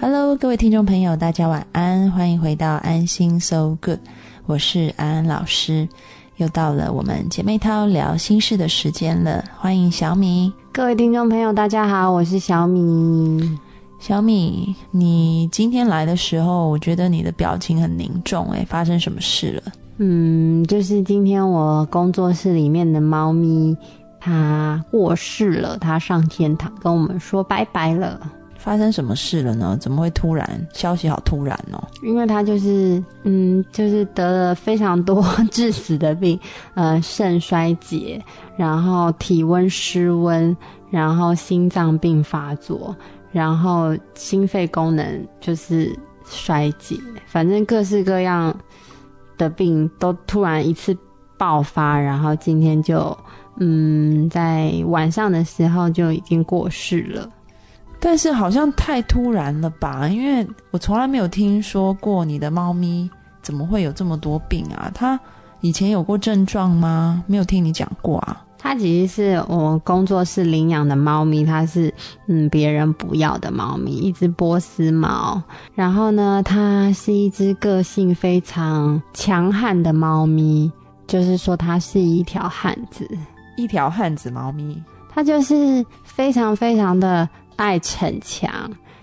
Hello，各位听众朋友，大家晚安，欢迎回到安心 So Good，我是安安老师，又到了我们姐妹淘聊心事的时间了，欢迎小米。各位听众朋友，大家好，我是小米。小米，你今天来的时候，我觉得你的表情很凝重，诶，发生什么事了？嗯，就是今天我工作室里面的猫咪，它过世了，他上天堂跟我们说拜拜了。发生什么事了呢？怎么会突然？消息好突然哦！因为他就是，嗯，就是得了非常多致死的病，呃，肾衰竭，然后体温失温，然后心脏病发作，然后心肺功能就是衰竭，反正各式各样的病都突然一次爆发，然后今天就，嗯，在晚上的时候就已经过世了。但是好像太突然了吧？因为我从来没有听说过你的猫咪怎么会有这么多病啊？它以前有过症状吗？没有听你讲过啊。它其实是我工作室领养的猫咪，它是嗯别人不要的猫咪，一只波斯猫。然后呢，它是一只个性非常强悍的猫咪，就是说它是一条汉子，一条汉子猫咪。它就是非常非常的。爱逞强，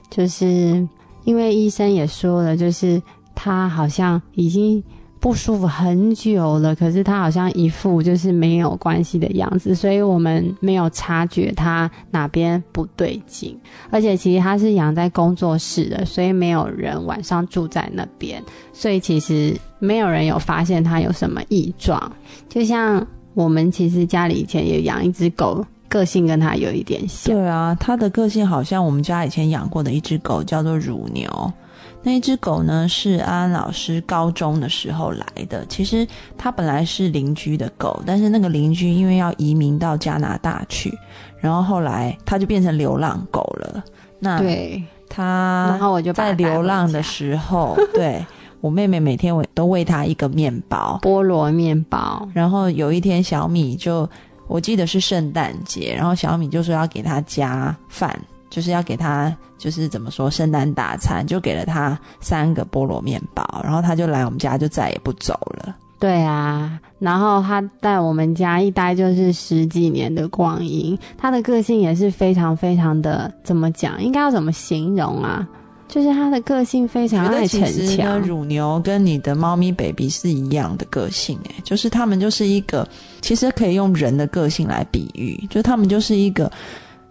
就是因为医生也说了，就是他好像已经不舒服很久了，可是他好像一副就是没有关系的样子，所以我们没有察觉他哪边不对劲。而且其实他是养在工作室的，所以没有人晚上住在那边，所以其实没有人有发现他有什么异状。就像我们其实家里以前也养一只狗。个性跟它有一点像。对啊，它的个性好像我们家以前养过的一只狗，叫做乳牛。那一只狗呢，是安安老师高中的时候来的。其实它本来是邻居的狗，但是那个邻居因为要移民到加拿大去，然后后来它就变成流浪狗了。那对它，然后我就在流浪的时候，对我妹妹每天喂都喂她一个面包，菠萝面包。然后有一天小米就。我记得是圣诞节，然后小米就说要给她加饭，就是要给她，就是怎么说圣诞大餐，就给了她三个菠萝面包，然后她就来我们家，就再也不走了。对啊，然后他在我们家一待就是十几年的光阴，他的个性也是非常非常的，怎么讲？应该要怎么形容啊？就是它的个性非常爱逞强。乳牛跟你的猫咪 baby 是一样的个性，哎，就是他们就是一个，其实可以用人的个性来比喻，就他们就是一个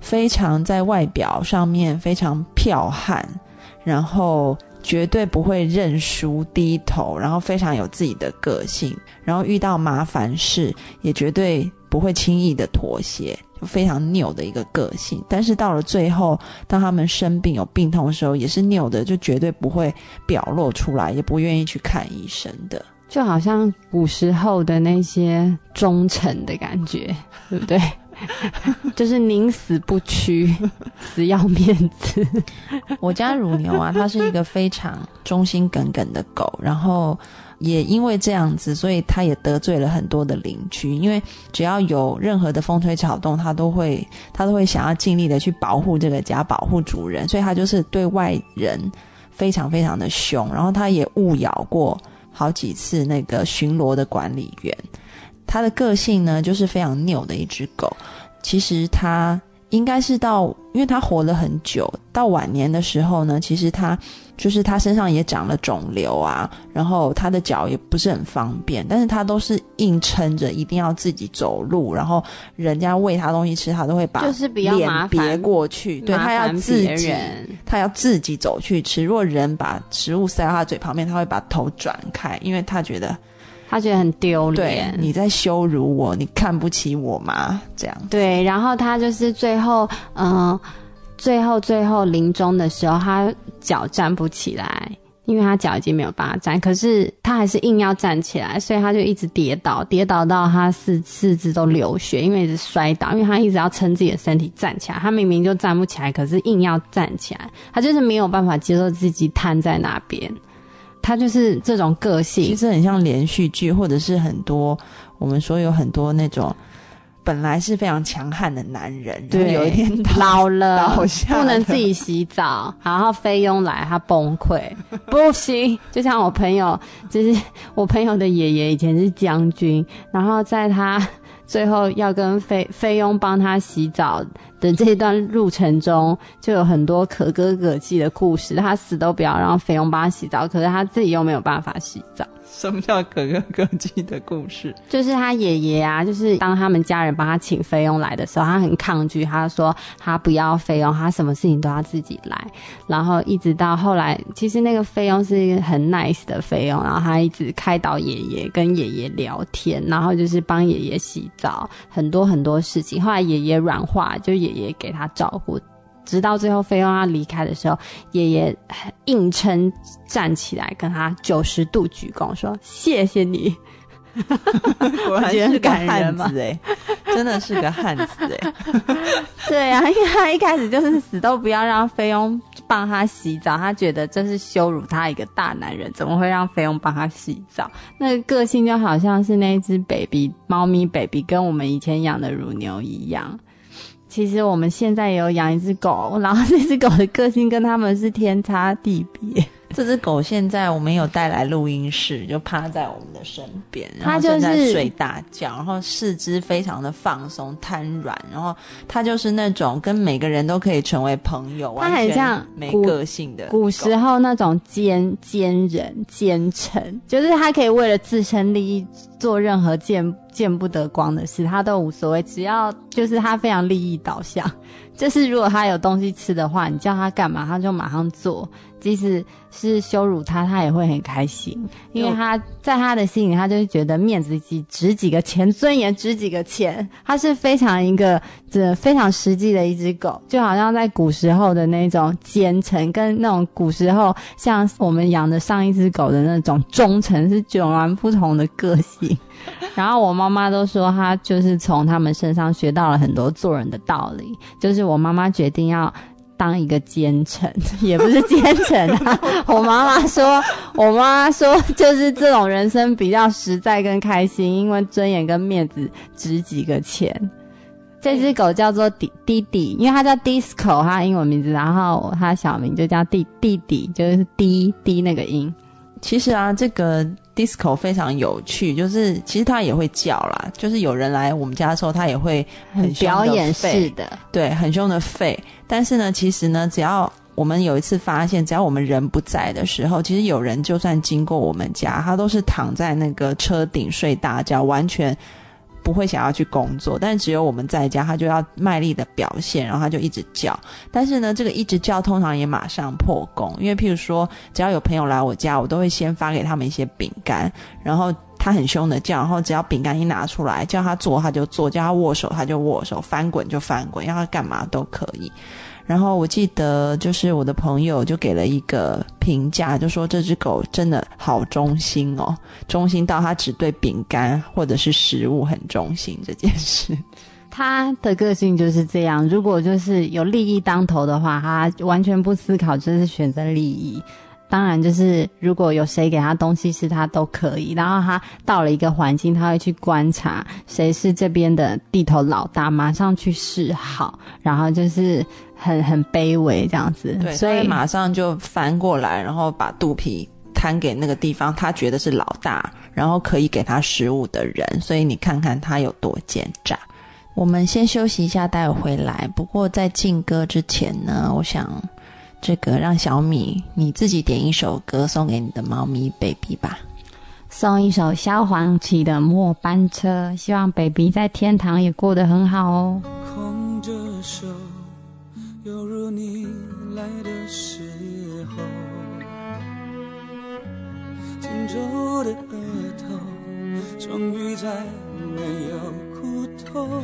非常在外表上面非常剽悍，然后绝对不会认输低头，然后非常有自己的个性，然后遇到麻烦事也绝对不会轻易的妥协。就非常拗的一个个性，但是到了最后，当他们生病有病痛的时候，也是拗的，就绝对不会表露出来，也不愿意去看医生的，就好像古时候的那些忠臣的感觉，对不对？就是宁死不屈，死要面子。我家乳牛啊，它是一个非常忠心耿耿的狗，然后。也因为这样子，所以他也得罪了很多的邻居。因为只要有任何的风吹草动，他都会他都会想要尽力的去保护这个家，保护主人。所以他就是对外人非常非常的凶。然后他也误咬过好几次那个巡逻的管理员。他的个性呢，就是非常拗的一只狗。其实他。应该是到，因为他活了很久，到晚年的时候呢，其实他就是他身上也长了肿瘤啊，然后他的脚也不是很方便，但是他都是硬撑着，一定要自己走路，然后人家喂他东西吃，他都会把就是比较脸别过去，对他要自己，他要自己走去吃。如果人把食物塞到他嘴旁边，他会把头转开，因为他觉得。他觉得很丢脸，你在羞辱我，你看不起我吗？这样对，然后他就是最后，嗯，最后最后临终的时候，他脚站不起来，因为他脚已经没有办法站，可是他还是硬要站起来，所以他就一直跌倒，跌倒到他四四肢都流血，因为一直摔倒，因为他一直要撑自己的身体站起来，他明明就站不起来，可是硬要站起来，他就是没有办法接受自己瘫在那边。他就是这种个性，其实很像连续剧，或者是很多我们说有很多那种本来是非常强悍的男人，对，有一天老了不能自己洗澡，然后菲佣来他崩溃，不行。就像我朋友，就是我朋友的爷爷以前是将军，然后在他最后要跟菲菲佣帮他洗澡的这段路程中，就有很多可歌可泣的故事。他死都不要让菲佣帮他洗澡，可是他自己又没有办法洗澡。什么叫可歌可泣的故事？就是他爷爷啊，就是当他们家人帮他请菲佣来的时候，他很抗拒，他说他不要菲佣，他什么事情都要自己来。然后一直到后来，其实那个菲佣是一个很 nice 的菲佣，然后他一直开导爷爷，跟爷爷聊天，然后就是帮爷爷洗澡，很多很多事情。后来爷爷软化，就爷爷给他照顾。直到最后菲佣要离开的时候，爷爷硬撑站起来，跟他九十度鞠躬，说：“谢谢你。”果然是个汉子哎，真的是个汉子哎。对啊，因为他一开始就是死都不要让菲佣帮他洗澡，他觉得这是羞辱他一个大男人，怎么会让菲佣帮他洗澡？那个个性就好像是那一只 baby 猫咪 baby，跟我们以前养的乳牛一样。其实我们现在也有养一只狗，然后那只狗的个性跟他们是天差地别。这只狗现在我们有带来录音室，就趴在我们的身边，然它正在睡大觉，然后四肢非常的放松瘫软，然后它就是那种跟每个人都可以成为朋友，它很像没个性的古时候那种奸奸人奸臣，就是它可以为了自身利益做任何见见不得光的事，它都无所谓，只要就是它非常利益导向。就是如果它有东西吃的话，你叫它干嘛，它就马上做，即使是羞辱他，他也会很开心，因为他在他的心里，他就是觉得面子值值几个钱，尊严值几个钱，他是非常一个这非常实际的一只狗，就好像在古时候的那种奸臣，跟那种古时候像我们养的上一只狗的那种忠诚是迥然不同的个性。然后我妈妈都说，她就是从他们身上学到了很多做人的道理。就是我妈妈决定要当一个奸臣，也不是奸臣啊。我妈妈说，我妈妈说，就是这种人生比较实在跟开心，因为尊严跟面子值几个钱。这只狗叫做弟弟弟，因为它叫 Disco，它英文名字，然后它小名就叫弟弟弟，就是滴滴那个音。其实啊，这个 disco 非常有趣，就是其实它也会叫啦，就是有人来我们家的时候，它也会很表演式的，对，很凶的吠。但是呢，其实呢，只要我们有一次发现，只要我们人不在的时候，其实有人就算经过我们家，他都是躺在那个车顶睡大觉，完全不会想要去工作。但只有我们在家，他就要卖力的表现，然后他就一直叫。但是呢，这个一直叫通常也马上破功，因为譬如说，只要有朋友来我家，我都会先发给他们一些饼干，然后。他很凶的叫，然后只要饼干一拿出来，叫他做他就做，叫他握手他就握手，翻滚就翻滚，要他干嘛都可以。然后我记得就是我的朋友就给了一个评价，就说这只狗真的好忠心哦，忠心到它只对饼干或者是食物很忠心这件事。他的个性就是这样。如果就是有利益当头的话，他完全不思考，就是选择利益。当然，就是如果有谁给他东西吃，他都可以。然后他到了一个环境，他会去观察谁是这边的地头老大，马上去示好，然后就是很很卑微这样子。对，所以马上就翻过来，然后把肚皮摊给那个地方他觉得是老大，然后可以给他食物的人。所以你看看他有多奸诈。我们先休息一下，待会回来。不过在进歌之前呢，我想这个让小米你自己点一首歌送给你的猫咪 baby 吧。送一首萧煌奇的《末班车》，希望 baby 在天堂也过得很好哦。空着手，犹如你来的时候，紧皱的额头，终于再没有苦痛。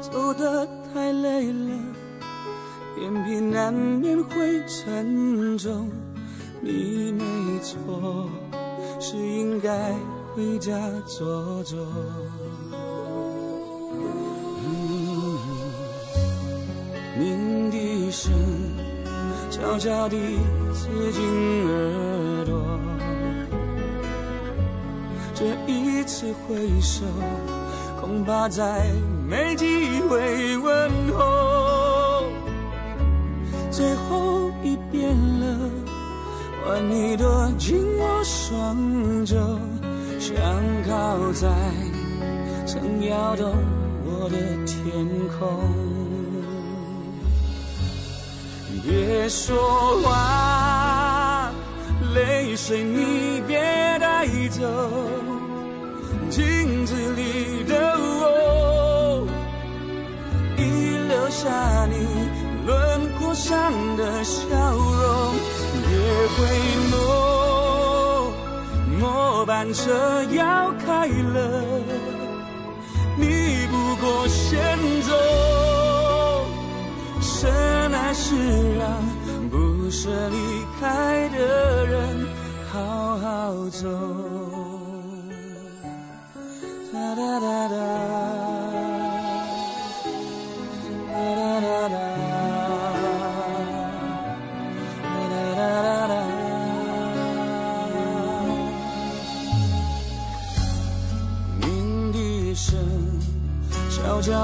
走得太累了，眼皮难免会沉重。你没错，是应该回家坐坐。鸣笛声悄悄地刺进耳朵，这一次挥手，恐怕再没机会问候。最后一遍了，换你躲进我双肘，想靠在曾摇动我的天空。别说话，泪水你别带走。镜子里的我，已留下你上的笑容。别回眸，末班车要开了，你不过先走。深爱是让不舍离开的人好好走。哒哒哒，哒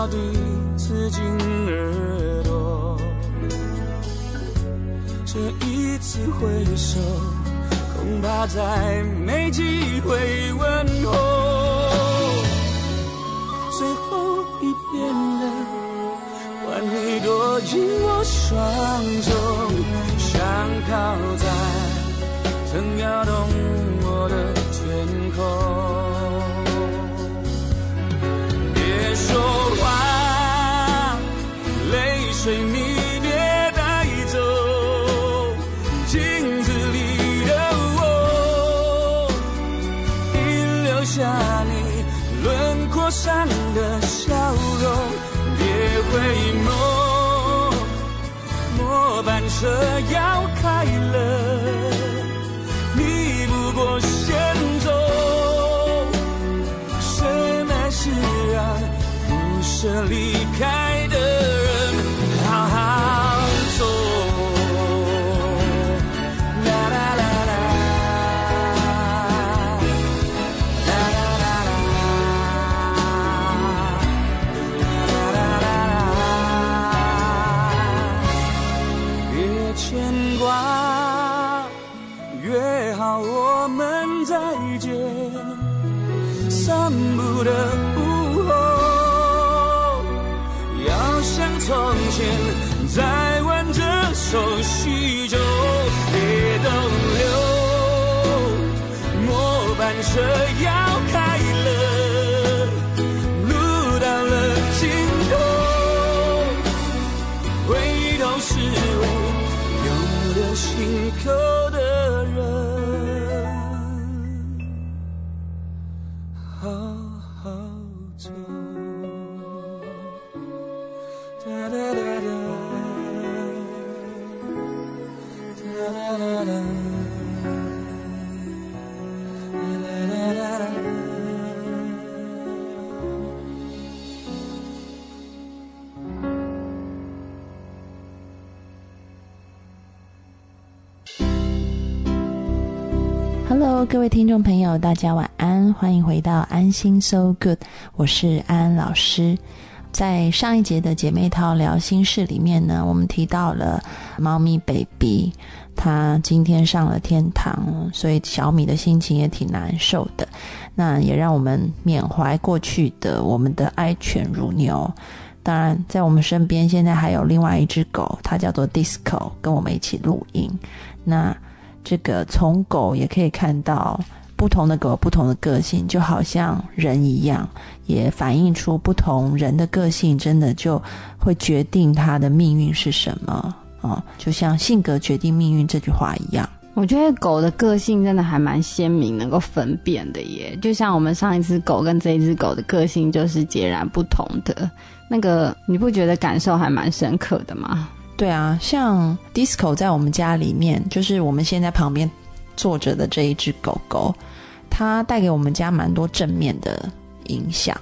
悄悄地刺进耳朵。这一次挥手，恐怕再没机会问候。最后一遍了，换你躲进我双手，想靠在曾摇的回眸，末班车要开了，你不过先走，深爱是啊？不舍离开。各位听众朋友，大家晚安，欢迎回到安心 So Good，我是安安老师。在上一节的姐妹淘聊心事里面呢，我们提到了猫咪 baby，它今天上了天堂，所以小米的心情也挺难受的。那也让我们缅怀过去的我们的爱犬如牛。当然，在我们身边现在还有另外一只狗，它叫做 Disco，跟我们一起录音。那这个从狗也可以看到。不同的狗不同的个性，就好像人一样，也反映出不同人的个性，真的就会决定他的命运是什么啊！就像性格决定命运这句话一样。我觉得狗的个性真的还蛮鲜明，能够分辨的耶。就像我们上一只狗跟这一只狗的个性就是截然不同的，那个你不觉得感受还蛮深刻的吗？对啊，像 Disco 在我们家里面，就是我们现在旁边。坐着的这一只狗狗，它带给我们家蛮多正面的影响。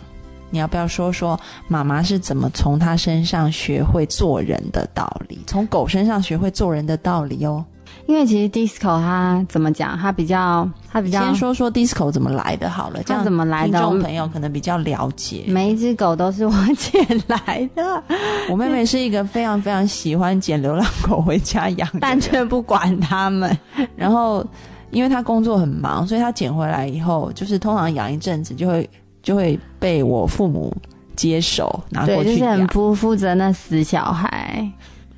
你要不要说说妈妈是怎么从它身上学会做人的道理？从狗身上学会做人的道理哦。因为其实 Disco 它怎么讲？它比较它比较先说说 disco 怎么来的好了，这它样怎么来的？听众朋友可能比较了解。每一只狗都是我捡来的，我妹妹是一个非常非常喜欢捡流浪狗回家养，但却不管它们。然后因为她工作很忙，所以她捡回来以后，就是通常养一阵子就会就会被我父母接手拿过对，就是。很不负责那死小孩，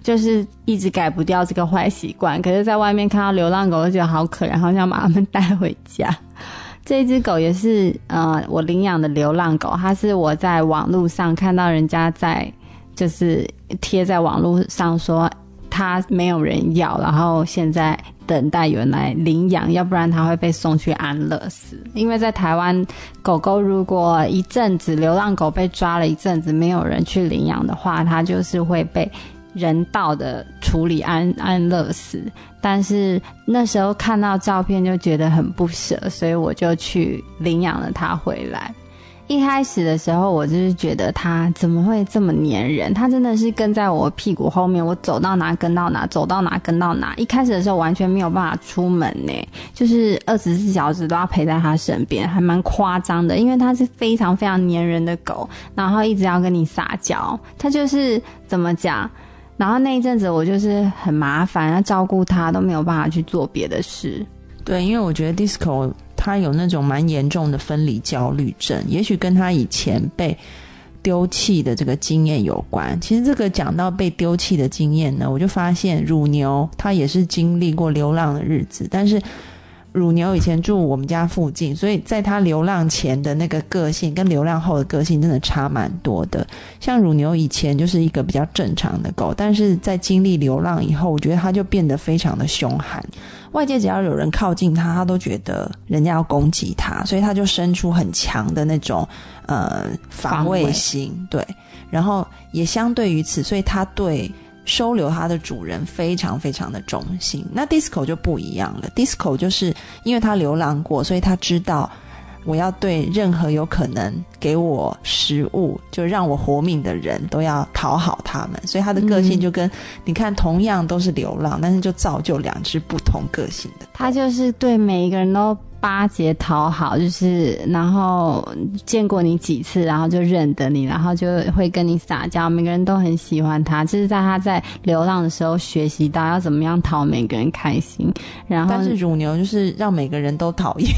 就是一直改不掉这个坏习惯。可是，在外面看到流浪狗，就觉得好可怜，好想把它们带回家。这只狗也是呃，我领养的流浪狗，它是我在网络上看到人家在就是贴在网络上说它没有人要，然后现在等待有人来领养，要不然它会被送去安乐死。因为在台湾，狗狗如果一阵子流浪狗被抓了一阵子，没有人去领养的话，它就是会被人道的处理安安乐死。但是那时候看到照片就觉得很不舍，所以我就去领养了它回来。一开始的时候，我就是觉得它怎么会这么粘人？它真的是跟在我屁股后面，我走到哪跟到哪，走到哪跟到哪。一开始的时候完全没有办法出门呢，就是二十四小时都要陪在它身边，还蛮夸张的。因为它是非常非常粘人的狗，然后一直要跟你撒娇。它就是怎么讲？然后那一阵子我就是很麻烦，要照顾他，都没有办法去做别的事。对，因为我觉得 disco 他有那种蛮严重的分离焦虑症，也许跟他以前被丢弃的这个经验有关。其实这个讲到被丢弃的经验呢，我就发现乳牛它也是经历过流浪的日子，但是乳牛以前住我们家附近，所以在它流浪前的那个个性跟流浪后的个性真的差蛮多的。像乳牛以前就是一个比较正常的狗，但是在经历流浪以后，我觉得它就变得非常的凶悍。外界只要有人靠近它，它都觉得人家要攻击它，所以它就生出很强的那种呃防卫心。对，然后也相对于此，所以它对收留它的主人非常非常的忠心。那 Disco 就不一样了，Disco 就是因为它流浪过，所以它知道。我要对任何有可能给我食物就让我活命的人都要讨好他们，所以他的个性就跟、你看，同样都是流浪，但是就造就两只不同个性的。他就是对每一个人都巴结讨好，就是然后见过你几次，然后就认得你，然后就会跟你撒娇，每个人都很喜欢他。这是在他在流浪的时候学习到要怎么样讨每个人开心。然后但是乳牛就是让每个人都讨厌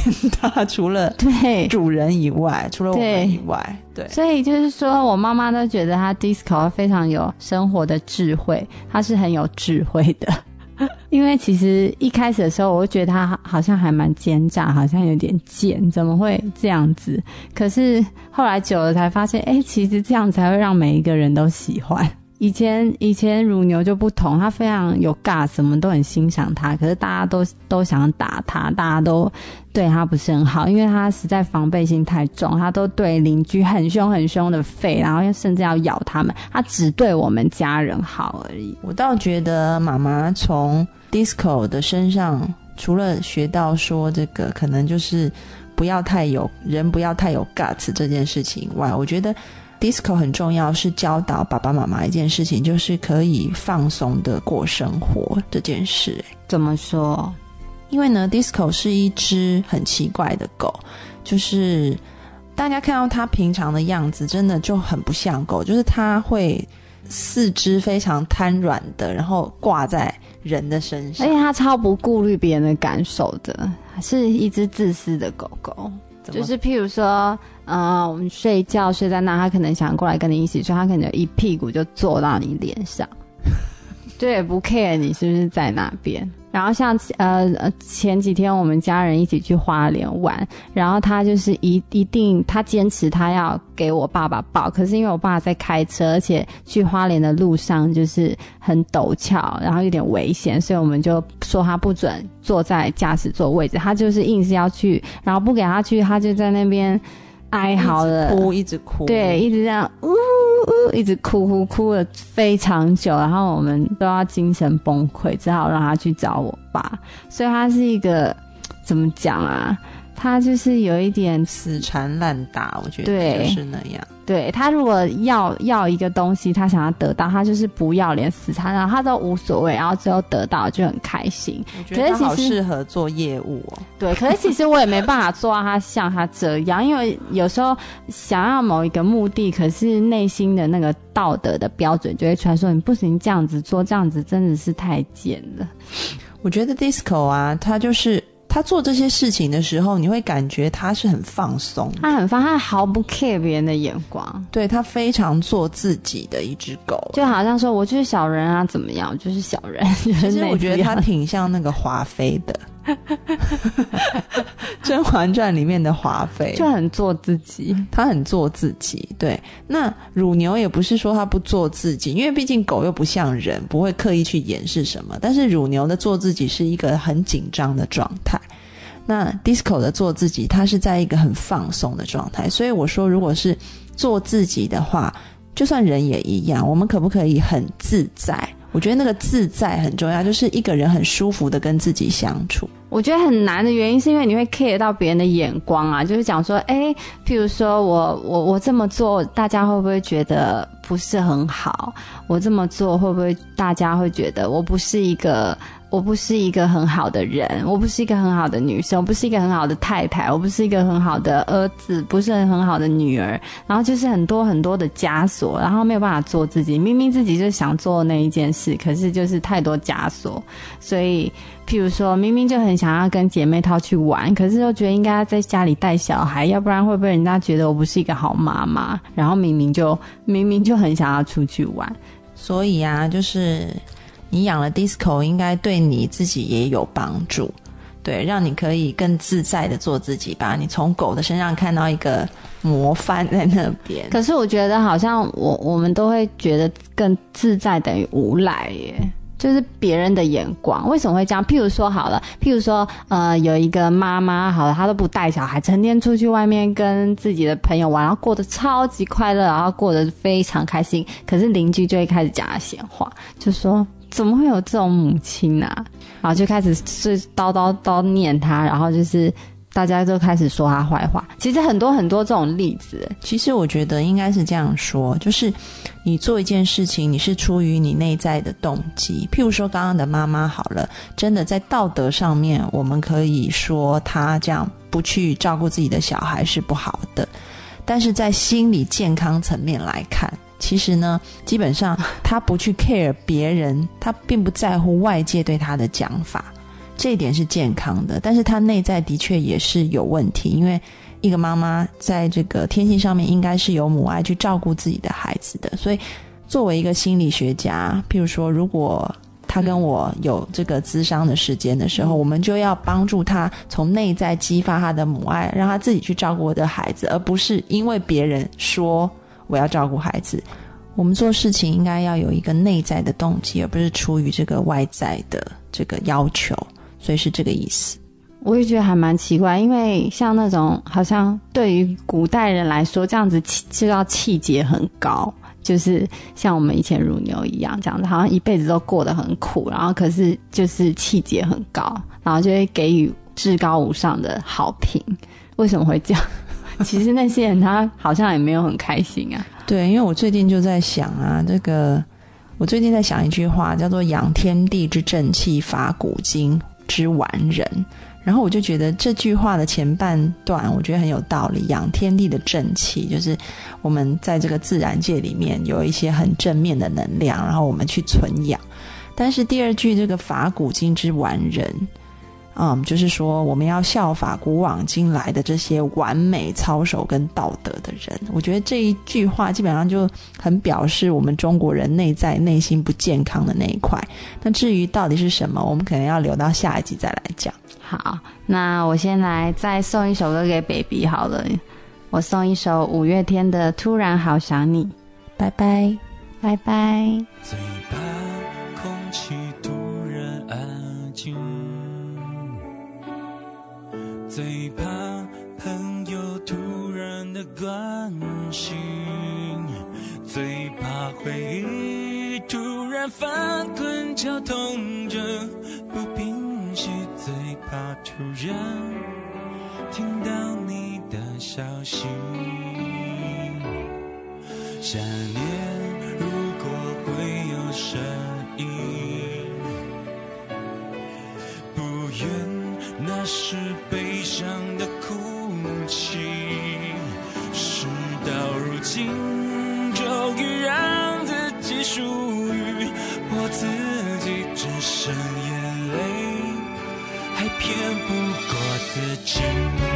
它，除了对主人以外，除了我们以外，对。所以就是说我妈妈都觉得他 disco 非常有生活的智慧，他是很有智慧的。因为其实一开始的时候，我就觉得他好像还蛮奸诈，好像有点贱，怎么会这样子？可是后来久了才发现，哎，其实这样才会让每一个人都喜欢。以前以前乳牛就不同，它非常有 gas，什么都很欣赏它，可是大家都都想打它，大家都对它不是很好，因为它实在防备心太重，它都对邻居很凶很凶的吠，然后甚至要咬他们，它只对我们家人好而已。我倒觉得妈妈从 Disco 的身上，除了学到说这个可能就是不要太有人不要太有 guts 这件事情以外，我觉得 Disco 很重要，是教导爸爸妈妈一件事情，就是可以放松的过生活这件事。怎么说？因为呢，Disco 是一只很奇怪的狗，就是大家看到它平常的样子，真的就很不像狗，就是它会四肢非常瘫软的，然后挂在人的身上而且。它超不顾虑别人的感受的，是一只自私的狗狗。就是譬如说，呃，我们睡觉睡在那，它可能想过来跟你一起睡，它可能一屁股就坐到你脸上，对，不 care 你是不是在那边。然后像呃呃前几天我们家人一起去花莲玩，然后他就是一一定他坚持他要给我爸爸抱，可是因为我爸在开车，而且去花莲的路上就是很陡峭，然后有点危险，所以我们就说他不准坐在驾驶座位置，他就是硬是要去，然后不给他去，他就在那边哀嚎的，哭一直哭，对，一直这样呜呜，一直哭哭哭了非常久，然后我们都要精神崩溃，只好让他去找我爸。所以他是一个怎么讲啊？他就是有一点死缠烂打，我觉得对就是那样。对他如果要要一个东西，他想要得到，他就是不要脸死缠烂打，他都无所谓，然后最后得到就很开心。我觉得他好可是其实适合做业务哦。对，可是其实我也没办法做到他像他这样，因为有时候想要某一个目的，可是内心的那个道德的标准就会出来说你不行这样子做，这样子真的是太贱了。我觉得 disco 啊，他就是他做这些事情的时候，你会感觉他是很放松，他很放，他毫不 care 别人的眼光，对他非常做自己的一只狗。就好像说我就是小人啊，怎么样，我就是小人。其其实我觉得他挺像那个华妃的，《甄嬛传》里面的华妃，就很做自己。她很做自己。对，那乳牛也不是说他不做自己，因为毕竟狗又不像人，不会刻意去掩饰什么。但是乳牛的做自己是一个很紧张的状态。那 disco 的做自己，它是在一个很放松的状态。所以我说，如果是做自己的话，就算人也一样，我们可不可以很自在？我觉得那个自在很重要，就是一个人很舒服的跟自己相处。我觉得很难的原因是因为你会 care 到别人的眼光啊，就是讲说，哎，譬如说我我我这么做，大家会不会觉得不是很好？我这么做会不会大家会觉得我不是一个我不是一个很好的人，我不是一个很好的女生，我不是一个很好的太太，我不是一个很好的儿子，不是很好的女儿，然后就是很多很多的枷锁，然后没有办法做自己。明明自己就想做那一件事，可是就是太多枷锁，所以。譬如说，明明就很想要跟姐妹淘去玩，可是又觉得应该在家里带小孩，要不然会被人家觉得我不是一个好妈妈？然后明明就明明就很想要出去玩，所以啊，就是你养了 disco，应该对你自己也有帮助，对，让你可以更自在的做自己吧。你从狗的身上看到一个模范在那边，可是我觉得好像我我们都会觉得更自在等于无赖耶。就是别人的眼光，为什么会这样？譬如说好了，譬如说，呃，有一个妈妈好了，她都不带小孩，成天出去外面跟自己的朋友玩，然后过得超级快乐，然后过得非常开心。可是邻居就会开始讲她闲话，就说怎么会有这种母亲啊？然后就开始是叨叨叨念他，然后就是。大家都开始说他坏话，其实很多很多这种例子。其实我觉得应该是这样说，就是你做一件事情，你是出于你内在的动机。譬如说刚刚的妈妈好了，真的在道德上面，我们可以说她这样不去照顾自己的小孩是不好的。但是在心理健康层面来看，其实呢，基本上 他不去 care 别人，他并不在乎外界对他的讲法。这一点是健康的，但是他内在的确也是有问题。因为一个妈妈在这个天性上面应该是有母爱去照顾自己的孩子的，所以作为一个心理学家，譬如说，如果他跟我有这个咨商的时间的时候，我们就要帮助他从内在激发他的母爱，让他自己去照顾我的孩子，而不是因为别人说我要照顾孩子。我们做事情应该要有一个内在的动机，而不是出于这个外在的这个要求。所以是这个意思，我也觉得还蛮奇怪，因为像那种好像对于古代人来说，这样子就要气节很高，就是像我们以前乳牛一样，这样子好像一辈子都过得很苦，然后可是就是气节很高，然后就会给予至高无上的好评。为什么会这样？其实那些人他好像也没有很开心啊。对，因为我最近就在想啊，这个我最近在想一句话，叫做“养天地之正气，法古今”。之完人，然后我就觉得这句话的前半段，我觉得很有道理。养天地的正气，就是我们在这个自然界里面有一些很正面的能量，然后我们去存养。但是第二句这个法古今之完人。嗯，就是说我们要效法古往今来的这些完美操守跟道德的人。我觉得这一句话基本上就很表示我们中国人内在内心不健康的那一块。那至于到底是什么，我们可能要留到下一集再来讲。好，那我先来再送一首歌给 baby 好了，我送一首五月天的《突然好想你》，拜拜，拜拜。最怕空气最怕朋友突然的关心最怕回忆突然翻滚绞痛着不平息最怕突然听到你的消息。想念如果会有声音不愿是悲伤的哭泣事到如今终于让自己属于我自己只剩眼泪还骗不过自己。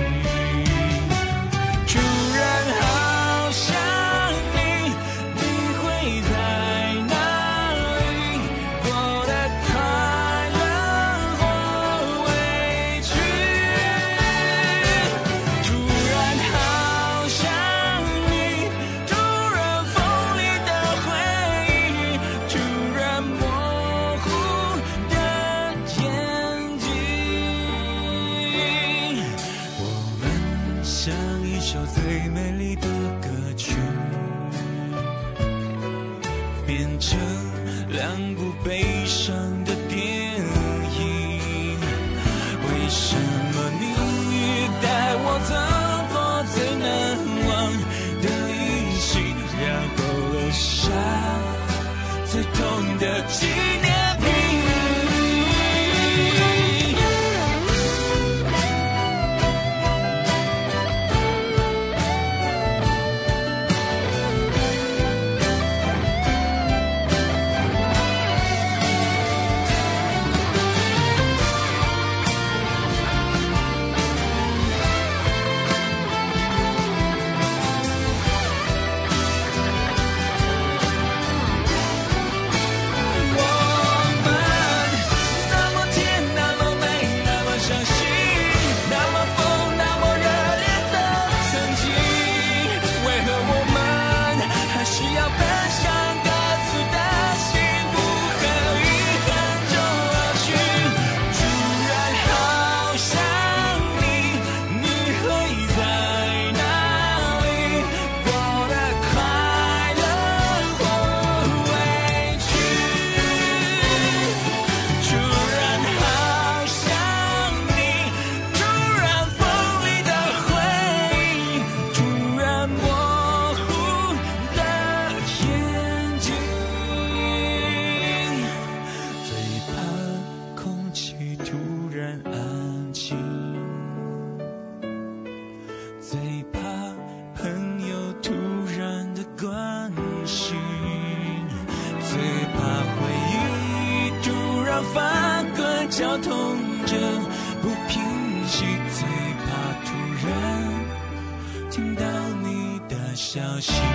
し